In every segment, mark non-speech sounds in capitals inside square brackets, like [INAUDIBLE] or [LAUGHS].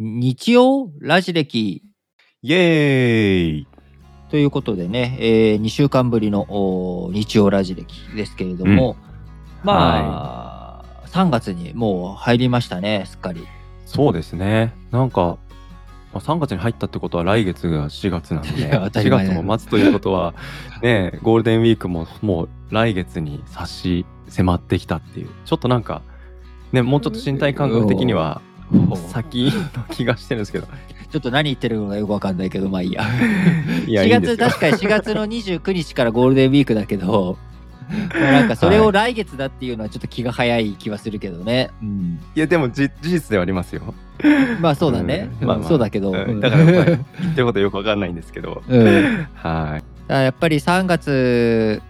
日曜ラジ歴。イエーイ。ということでね、えー、2週間ぶりのお日曜ラジ歴ですけれども、まあ、3月にもう入りましたね、すっかり。そうですね。なんか、まあ、3月に入ったってことは来月が4月なんで、[LAUGHS] いや当たり4前だ月も待つということは、[LAUGHS] ね、ゴールデンウィークももう来月に差し迫ってきたっていう、ちょっとなんか、ね、もうちょっと身体感覚的にはお先の気がしてるんですけど、ちょっと何言ってるのかよくわかんないけど、まあいいや。[LAUGHS] いや、4月。確かに4月の29日からゴールデンウィークだけど、まあなんかそれを来月だっていうのはちょっと気が早い気はするけどね。うん、いや、でもじ事実ではありますよ。まあそうだね。うんまあまあそうだけど。うんだから、まあ言ってることよくわかんないんですけど、[LAUGHS] うんはい。やっぱり3月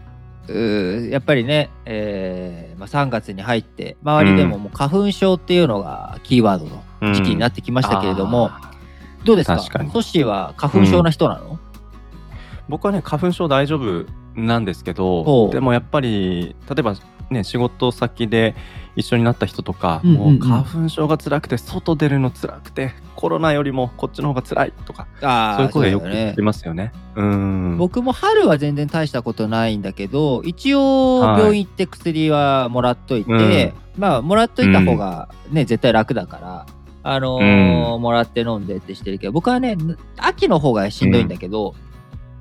やっぱりね、えーまあ、3月に入って周りでももう花粉症っていうのがキーワードの時期になってきましたけれども、あーどうですか？確かに。ソッシーは花粉症な人なの、僕はね花粉症大丈夫なんですけどでもやっぱり例えばね仕事先で一緒になった人とか、うんうんうん。もう花粉症が辛くて外出るの辛くてコロナよりもこっちの方が辛いとかあそういう声よそうだよね。く聞きますよね。うん。僕も春は全然大したことないんだけど一応はい。病院行って薬はもらっといて、まあもらっといた方がね、絶対楽だから。あのーもらって飲んでってしてるけど僕はね秋の方がしんどいんだけど、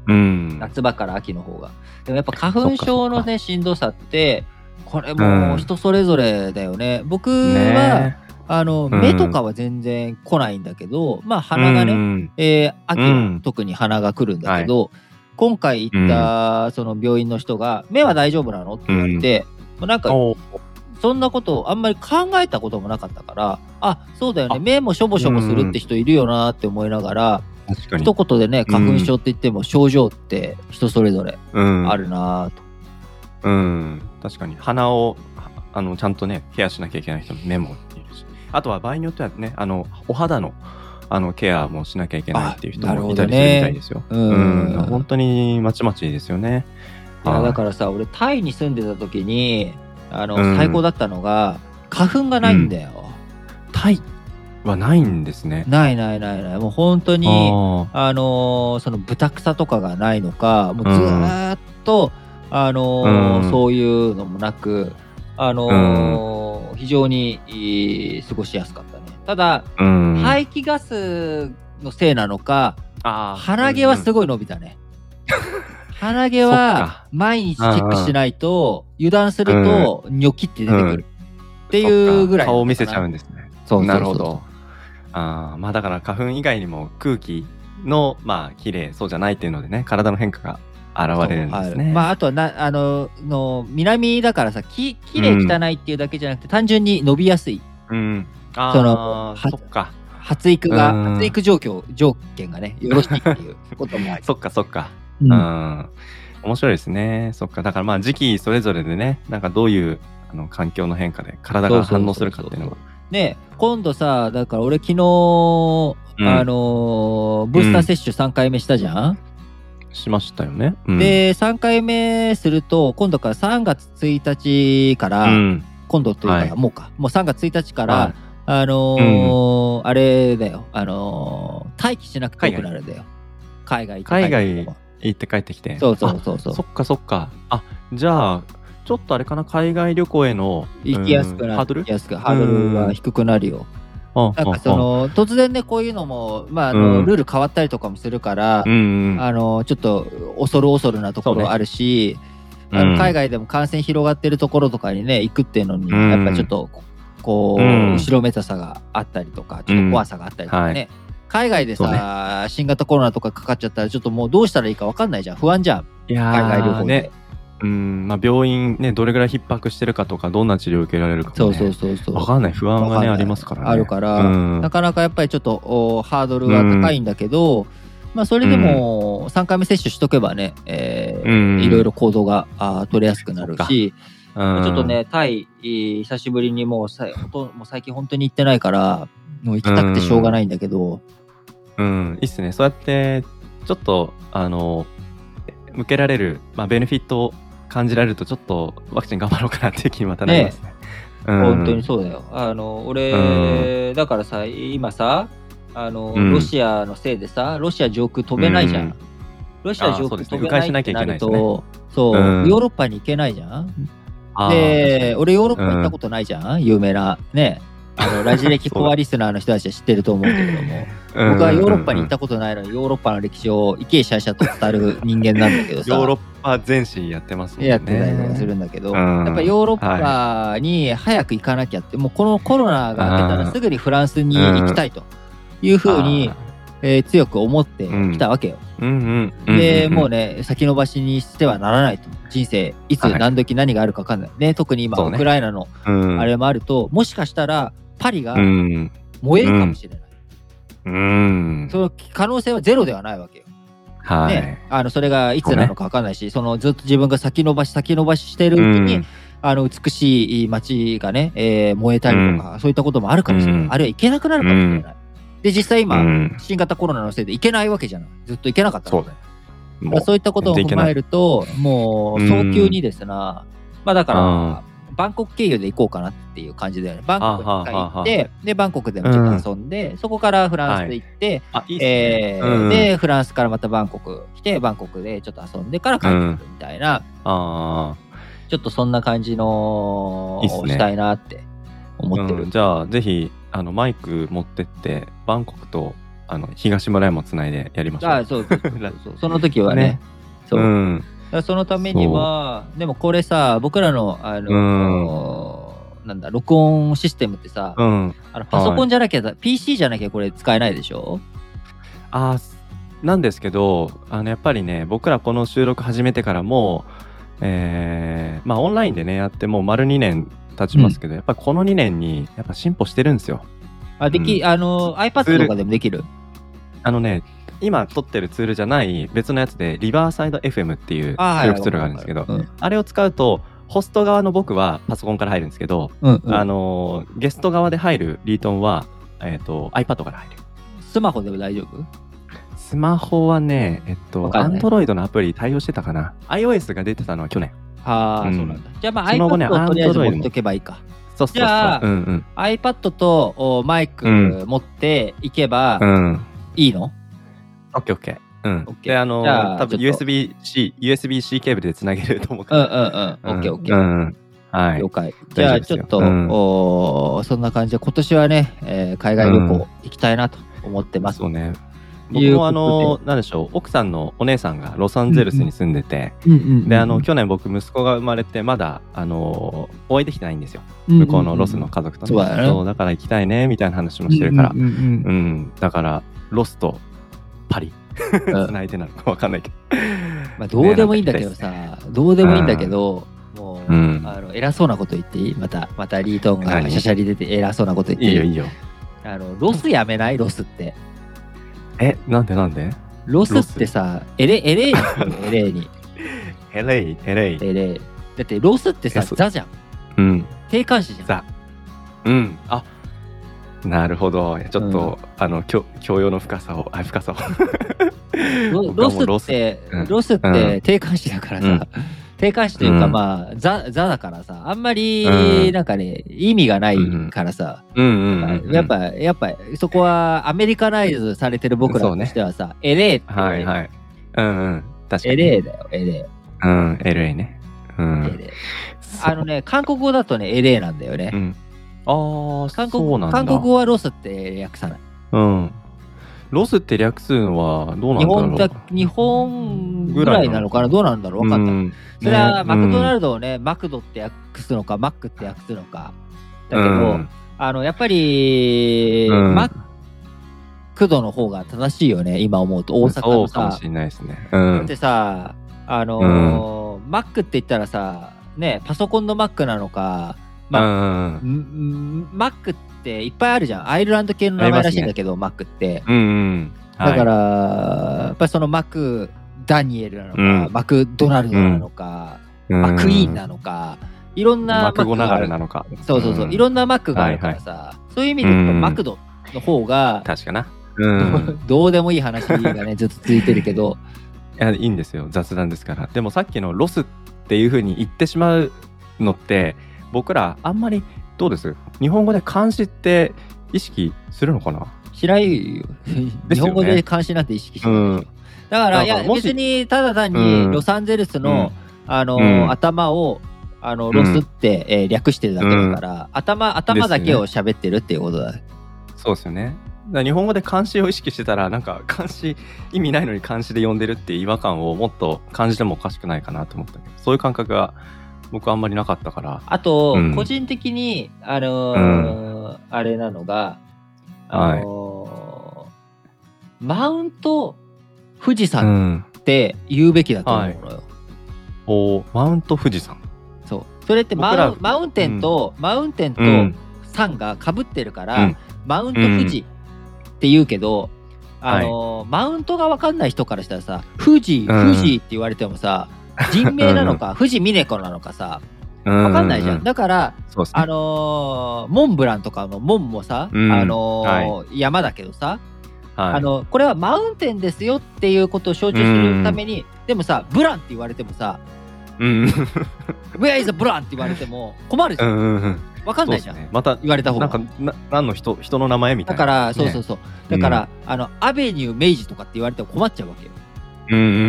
うん。夏場から秋の方が。でもやっぱ花粉症のねしんどさってこれうんもう人それぞれだよね。僕は、ね。あのん。目とかは全然来ないんだけど、まあ鼻がね、うんえー秋はうん。特に鼻が来るんだけど、今回行ったその病院の人が「目は大丈夫なの?」って言われて、もうなんかおそんなことをあんまり考えたこともなかったからあそうだよね。あ。目もしょぼしょぼするって人いるよなって思いながら、一言でね花粉症って言っても症状って人それぞれうん。あるなぁと。うん、確かに。鼻をはあのちゃんとねケアしなきゃいけない人も目もいるし。あとは場合によってはねあのお肌のあのケアもしなきゃいけないっていう人もいたりするみたいですよ。うん。うん。本当にまちまちですよね。いやはい。だからさ俺タイに住んでた時にあの、うん。最高だったのが花粉がないんだよ、タイはないんですね。ないないないない。もう本当にああのーその豚草とかがないのかもうずーっと、あのーうん。そういうのもなくあのー非常に過ごしやすかったね。ただ、ーうん。排気ガスのせいなのか鼻毛はすごい伸びたね、鼻毛は [LAUGHS] か。毎日チェックしないと油断するとニョキって出てくる。っていうぐらい顔を見せちゃうんでですね。そう。なるほど。あーまあだから花粉以外にも空気のまあ綺麗そうじゃないっていうのでね体の変化が現れるんですね。まああとはなあのの南だからさききれい汚いっていうだけじゃなくて、単純に伸びやすいうん。あそのそっか。発育がうん発育状況条件がねよろしいっていうこともある。[LAUGHS] そっかそっか。ううんん。面白いですね。そっか。だからまあ時期それぞれでね、なんかどういうあの環境の変化で体が反応するかっていうのは。ね今度さだから俺昨日、うんあのーブースター接種3回目したじゃん、しましたよね。うん、で3回目すると今度から3月1日から、うん、今度というか、はい。もうか。もう3月1日から、はい。あのーあれだよ。あのー待機しなくてよくなるんだよ。海外行って海外帰ってきて。も行って帰ってきて。そうそうそうそう。あそっかそっか。あじゃあ、ちょっとあれかな、海外旅行への行きやすくなる。うんハードル？行きやすく。ハードルが低くなるよ。あなんかそ、の突然ねこういうのもまああの、うん。ルール変わったりとかもするから、あのちょっと恐る恐るなところあるし、あうん。の海外でも感染広がってるところとかにね行くっていうのに、うん。やっぱちょっとこう、うん後ろめたさがあったりとかちょっと怖さがあったりとかね、はい。海外でさ、新型コロナとかかかっちゃったらちょっともうどうしたらいいか分かんないじゃん。不安じゃん。海外旅行で、うんまあ、病院ね、どれぐらい逼迫してるかとか、どんな治療を受けられるかも、ね、そうそうそうそう。わかんない不安がね、ありますからね。あるから、うん。なかなかやっぱりちょっとおハードルが高いんだけど、まあそれでも3回目接種しとけばね、えいろいろ行動があー取れやすくなるし、うん。ちょっとね、タイ、えー久しぶりにもうさほとんもう最近本当に行ってないから、もう行きたくてしょうがないんだけど、うん、いいっすね。そうやって、ちょっと、あの、受けられる、まあ、ベネフィットを感じられると、ちょっとワクチン頑張ろうかなっていう気にまたなりますね。うん本当にそうだよ。あの、俺、だからさ、今さ、あの、うん。ロシアのせいでさ、ロシア上空飛べないじゃん。うん。ロシア上空飛べないってなる迂回しなきゃいけないと、そう、うん。ヨーロッパに行けないじゃん。で、俺ヨーロッパ行ったことないじゃん、有名な。ね。あの [LAUGHS] ラジ歴コアリスナーの人たちは知ってると思うけれども、僕はヨーロッパに行ったことないのに、ヨーロッパの歴史を生きシャシャと伝る人間なんだけどさ。ヨーロッパ全史やってますもんね。やってたりとかするんだけど、うんやっぱヨーロッパに早く行かなきゃって、もうこのコロナが明けたらすぐにフランスに行きたいというふうに、えー強く思ってきたわけよ。うんうんうんで、もうね、ね、先延ばしにしてはならないと。人生、いつはい何時何があるか分かんない。ね、特に今、ねウクライナのうん、あれもあると、もしかしたらパリがうん、燃えるかもしれない。うん、その可能性はゼロではないわけよ。はい、ね、あのそれがいつなのか分かんないし、そのずっと自分が先延ばし先延ばししてるうちに、うん。あの美しい街がね、えー燃えたりとか、そういったこともあるかもしれない、うん。あるいは行けなくなるかもしれない、で実際今、うん。新型コロナのせいで行けないわけじゃない。ずっと行けなかったそうそういったことを踏まえるともう早急にですな、まあだから、バンコク経由で行こうかなっていう感じだよねバンコクに行ってでバンコクでもちょっと遊んで、そこからフランスで行って、あ、いいっすね。えーうん、でフランスからまたバンコク来てバンコクでちょっと遊んでから帰ってくるみたいな、あちょっとそんな感じのいいっすねしたいなって思あ、ってる。うんじゃあ、ぜひ、あの、マイク持ってって、バンコクと、あの、東村山つないでやりましょう。あそうそうその時はね。[LAUGHS] ねそうう。だん。そのためには、でもこれさ、僕らの、あの、なんだ、録音システムってさ、うん。あのパソコンじゃなきゃ、PC じゃなきゃこれ使えないでしょ？あーなんですけど、あの、やっぱりね、僕らこの収録始めてからもう、えー、まあ、オンラインでね、やってもう丸2年経ちますけど、やっぱりこの2年に、やっぱ進歩してるんですよ。あ、でき、うん。あの、iPad とかでもできる？あのね、今撮ってるツールじゃない別のやつで、リバーサイド FM っていうあ収録ツールがあるんですけど、うん。あれを使うと、ホスト側の僕はパソコンから入るんですけど、うん、うんあのーゲスト側で入るリートンは、えっ、と、iPad から入る。スマホでも大丈夫？スマホはね、えっと、わかんない Android のアプリ対応してたかな。iOS が出てたのは去年。ああ、うんそうなんだ。じゃあまあ iPad をとりあえず持っとけばいいか。そうそうそう。じゃあうんうん。iPad とおマイクうん持っていけばうん。いいの、オッケーオッケー。うん。で、あのじゃあ多分 USB-C、USB-C ケーブルでつなげると思うかうんら。うんうん。オッケーオッケー。うんうん。はい了。解。じゃあちょっと、うんおーそんな感じで今年はね、えー海外旅行行きたいなと思ってます。そうね。いうことで僕もあの、なんでしょう、奥さんのお姉さんがロサンゼルスに住んでて、うんうんうんで、あの、去年僕、息子が生まれて、まだ、あの、お会いできてないんですよ。向こうのロスの家族とね。そうだから行きたいね、みたいな話もしてるからうん。だから、ロスとパリ、うんうんつないでなのかわかんないけど。まあ、どうでもいいんだけどさ、どうでもいいんだけど、もう、うんあの偉そうなこと言っていい？また、またリートンが何？シャシャリ出て偉そうなこと言っていい？よ、いいよ。あのロスやめない？ロスって。え、なんでなんで？ロスってさ、 LA、LAに [LAUGHS] LAに。 LA、LA。LA。だってロスってさ、ザじゃん。うん。定冠詞じゃん。ザ。うん。あなるほど。ちょっと、あの、教教養の深さを、あ、深さを。ロロスって、うんロスって定冠詞だからさ、うん定冠詞というかうんまあ、ザ、ザだからさ、あんまりうんなんかね、意味がないからさ、うんうんうん。やっ、ぱ、やっぱ、そこはアメリカナイズされてる僕らとしてはさ、エレーって、はいはい。うんうん。確かに。エレーだよ、エレうん、LA ね。うー。ん。エレーあのね、韓国語だとね、エレーなんだよね。うん。ああ、韓そうなんだ。国韓国語はロスって訳さない。うん。ロスって略すのはどうなん日だろう本だ日本ぐらいなのかな？どうなんだろう？わかんない。うんそれはマクドナルルドをね、マクドって訳すのか、マックって訳すのか。だドけど、あの、やっぱり、うんマクドの方が正しいよね、今思うと。大阪のさそうかもし。れないですね。うだっん。てさ、あのーマックって言ったらさ、ね、パソコンのマックなのか、まあ、うんんんマックっていっぱいあるじゃん。アイルランド系の名前らしいんだけど、マックって。うんうん。だから、はい、やっぱりそのマクダニエルなのか、うんマクドナルドなのか、マクイーンなのか、いろんなマクゴ流があるれなのか。そうそうそう、んいろんなマックがあるからさ、そういう意味で言うと、うんマクドの方が、確かな。[LAUGHS] うん。どうでもいい話がね、ずっと続いてるけど、[LAUGHS] いや、いいんですよ。雑談ですから。でもさっきのロスっていうふうに言ってしまうのって、僕らあんまりどうです？日本語で漢字って意識するのかな？しないよ、日本語で監視なんて意識してない、うん。だからいや別にただ単うん。にロサンゼルスの、あの、うん。頭をあのロスって、えー略してるだけだから、頭頭だけを喋ってるっていうことだ、そうですよね。日本語で漢詩を意識してたらなんか漢詩意味ないのに漢詩で読んでるっていう違和感をもっと感じてもおかしくないかなと思ったけどそういう感覚が僕はあんまりなかったから。あと、うん。個人的にあのーあれなのがあのーマウント富士う山ん。って言うべきだと思うのよ、おマウント富士山。そう。それってマウマウンテンと、マウンテンとうん。山がかぶってるから、うん。マウント富士って言うけど、あのーマウントが分かんない人からしたらさ富士富士って言われてもさ人名なのか富士峰子なのかさ分かんないじゃん、うだからあのーモンブランとかのモンもさ、うん。あのー山だけどさ、はい。あのこれはマウンテンですよっていうことを象徴するために、でもさブランって言われてもさうん。うん「Where is the ブラン?」って言われても困るじゃん、うんうん分かんないじゃん、ね。また言われた方が。なんかな何の人人の名前みたいな。だから、そうそうねそう。だから、あのアベニュー明治とかって言われても困っちゃうわけよ。うんうんうんうんう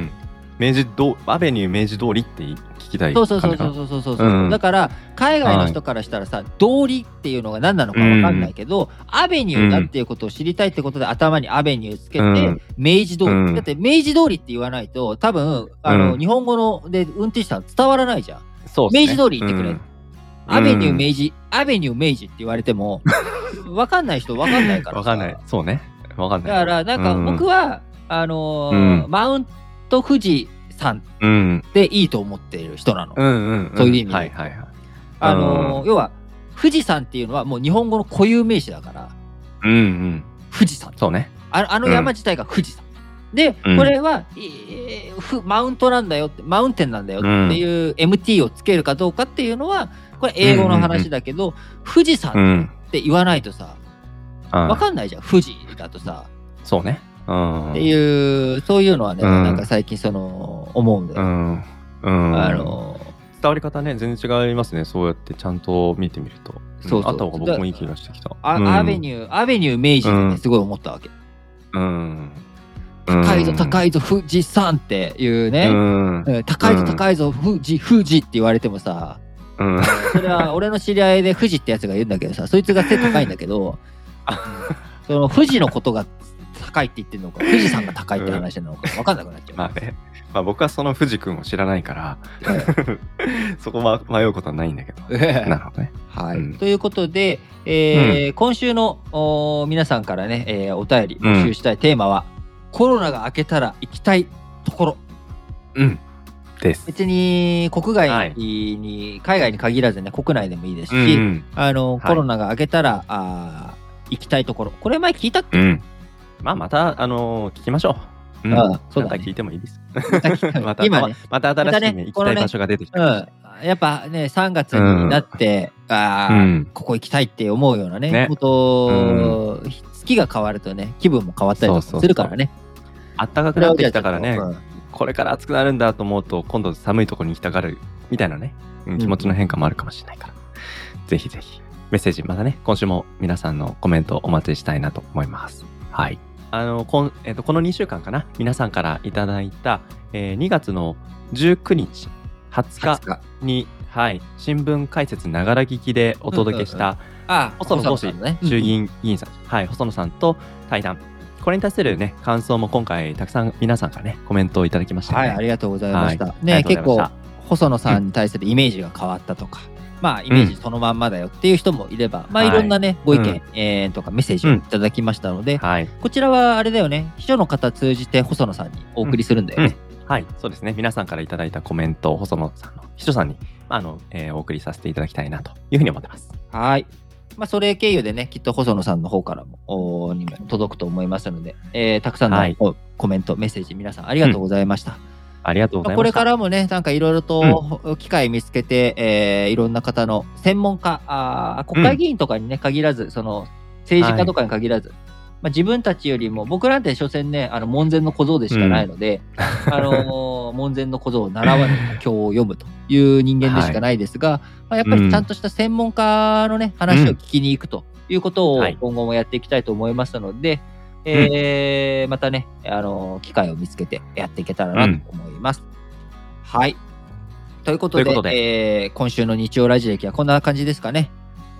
ん明治通アベニュー明治通りって聞きたいそうそうそうそうそうそう。そう、うん。だから海外の人からしたらさ、通りっていうのが何なのか分かんないけど、アベニューだっていうことを知りたいってことで頭にアベニューつけて、うん。明治通り、うん。だって明治通りって言わないと多分あの、うん。日本語ので運転手さん伝わらないじゃん。そうね。明治通り行ってくれ。うん。アベニュー明治、アベニュー明治って言われても分かんない人分かんないからさ。[LAUGHS] わかんない。そうね。わかんない。だからなんかうん。僕は、あのーうん。マウント富士山うん。でいいと思っている人なの。そういう意味で。はいはいはい。あの要は富士山っていうのはもう日本語の固有名詞だからうんうん。富士山。そうね。ああの山自体が富士山。で、うん。これは、えーふマウントなんだよってマウンテンなんだよっていう MT をつけるかどうかっていうのはこれ英語の話だけど、富士山うん。って言わないとさあわかんないじゃん。富士だとさ。そうね。うんっていうそういうのはね、うん。なんか最近その思うんだよ、うん。うん。あの伝わり方ね全然違いますね。そうやってちゃんと見てみると。そうそう。あった方が僕もいい気がしてきた。あうん。アベニューアベニュー明治でね、うん。すごい思ったわけ。うん。高いぞうん。高いぞ富士山っていうね、うん。うん高いぞ高いぞ富士富士って言われてもさうん。それは俺の知り合いで富士ってやつが言うんだけどさそいつが背高いんだけど [LAUGHS] その富士のことが高いって言ってるのか富士山が高いって話なのか分かんなくなっちゃう、まあね。まあ僕はその藤君を知らないから [LAUGHS] そこは迷うことはないんだけど。なるほどね。はい、うん。ということで、えー今週のお皆さんからね、えーお便り募集したいテーマは、コロナが明けたら行きたいところ。うん。です。別に国外はい。に、海外に限らずね国内でもいいですし、うんあのい。コロナが明けたら、あー行きたいところ。これ前聞いたっけ、うんまあまたあのー聞きましょう。ん。ああそうだね。また聞いてもいいです。また [LAUGHS] 今ね、また新しいねね行きたい場所が出てきたうん、やっぱね3月になって、あーうん。ここ行きたいって思うようなねね。こと、月が変わるとね気分も変わったりするからね。あったかくなってきたからね。うんこれから暑くなるんだと思うと今度寒いところに行きたがるみたいなね、うん。うん気持ちの変化もあるかもしれないから、ぜひぜひ。メッセージまたね今週も皆さんのコメントお待ちしたいなと思います。はいあのこん、えっとこの2週間かな？皆さんからいただいた、えー2月の19日20日20日。に、はい、新聞解説ながら聞きでお届けした、あ細野投資さんのね。衆議院議員さん、はい、細野さんと対談。これに対するね、感想も今回たくさん皆さんからね、コメントをいただきましたよね。はいありがとうございました、はいね結構細野さんに対するイメージが変わったとか、まあイメージそのまんまだよっていう人もいれば、まあはいいろんなねご意見、うんえーとかメッセージをいただきましたので、はい。こちらはあれだよね秘書の方通じて細野さんにお送りするんだよね、はい、そうですね。皆さんからいただいたコメントを細野さんの秘書さんに、あの、えーお送りさせていただきたいなというふうに思ってます。はい。まあ、それ経由でね、きっと細野さんの方からもおにも届くと思いますので、えーたくさんの、はいおコメント、メッセージ、皆さんありがとうございました。ありがとうございました。まあこれからもね、なんかいろいろと機会見つけて、えーいろんな方の専門家、あー国会議員とかにね、限らず、その政治家とかに限らず、まあ、自分たちよりも、僕なんて所詮ね、あの門前の小僧でしかないので、[LAUGHS] あのー門前の小僧を習わぬ教を読むという人間でしかないですが、まあ、やっぱりちゃんとした専門家のね、話を聞きに行くということをはい。今後もやっていきたいと思いますので、えーまたね、あの、機会を見つけてやっていけたらなと思います。はい。ということで、とえー今週の日曜ラジ歴はこんな感じですかね。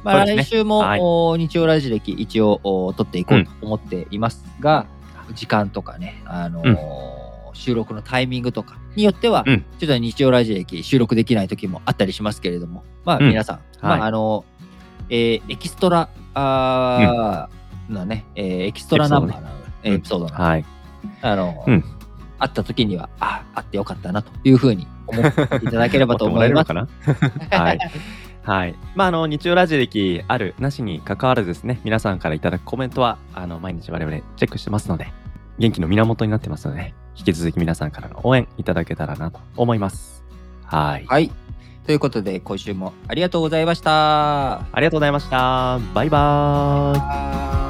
まあ、ね。来週も、はい。お日曜ラジ歴一応お撮っていこうと思っていますが、時間とかね、あのーうん。収録のタイミングとかによっては、うん。ちょっと日曜ラジ歴収録できない時もあったりしますけれども、まあうん。皆さん、はい。まああの、えーエキストラあーのね、えーエキストラナンバーのエうんピソードの、はい。あの、うんあった時には、あ、あってよかったなというふうに思っていただければと思います。[LAUGHS] [LAUGHS] はい。はい。まあ、あの、日曜ラジ歴ある、なしに関わらずですね、皆さんからいただくコメントは、あの、毎日我々チェックしてますので、元気の源になってますので、ね、引き続き皆さんからの応援いただけたらなと思います。はい。はい。ということで、今週もありがとうございました。ありがとうございました。バイバーイ。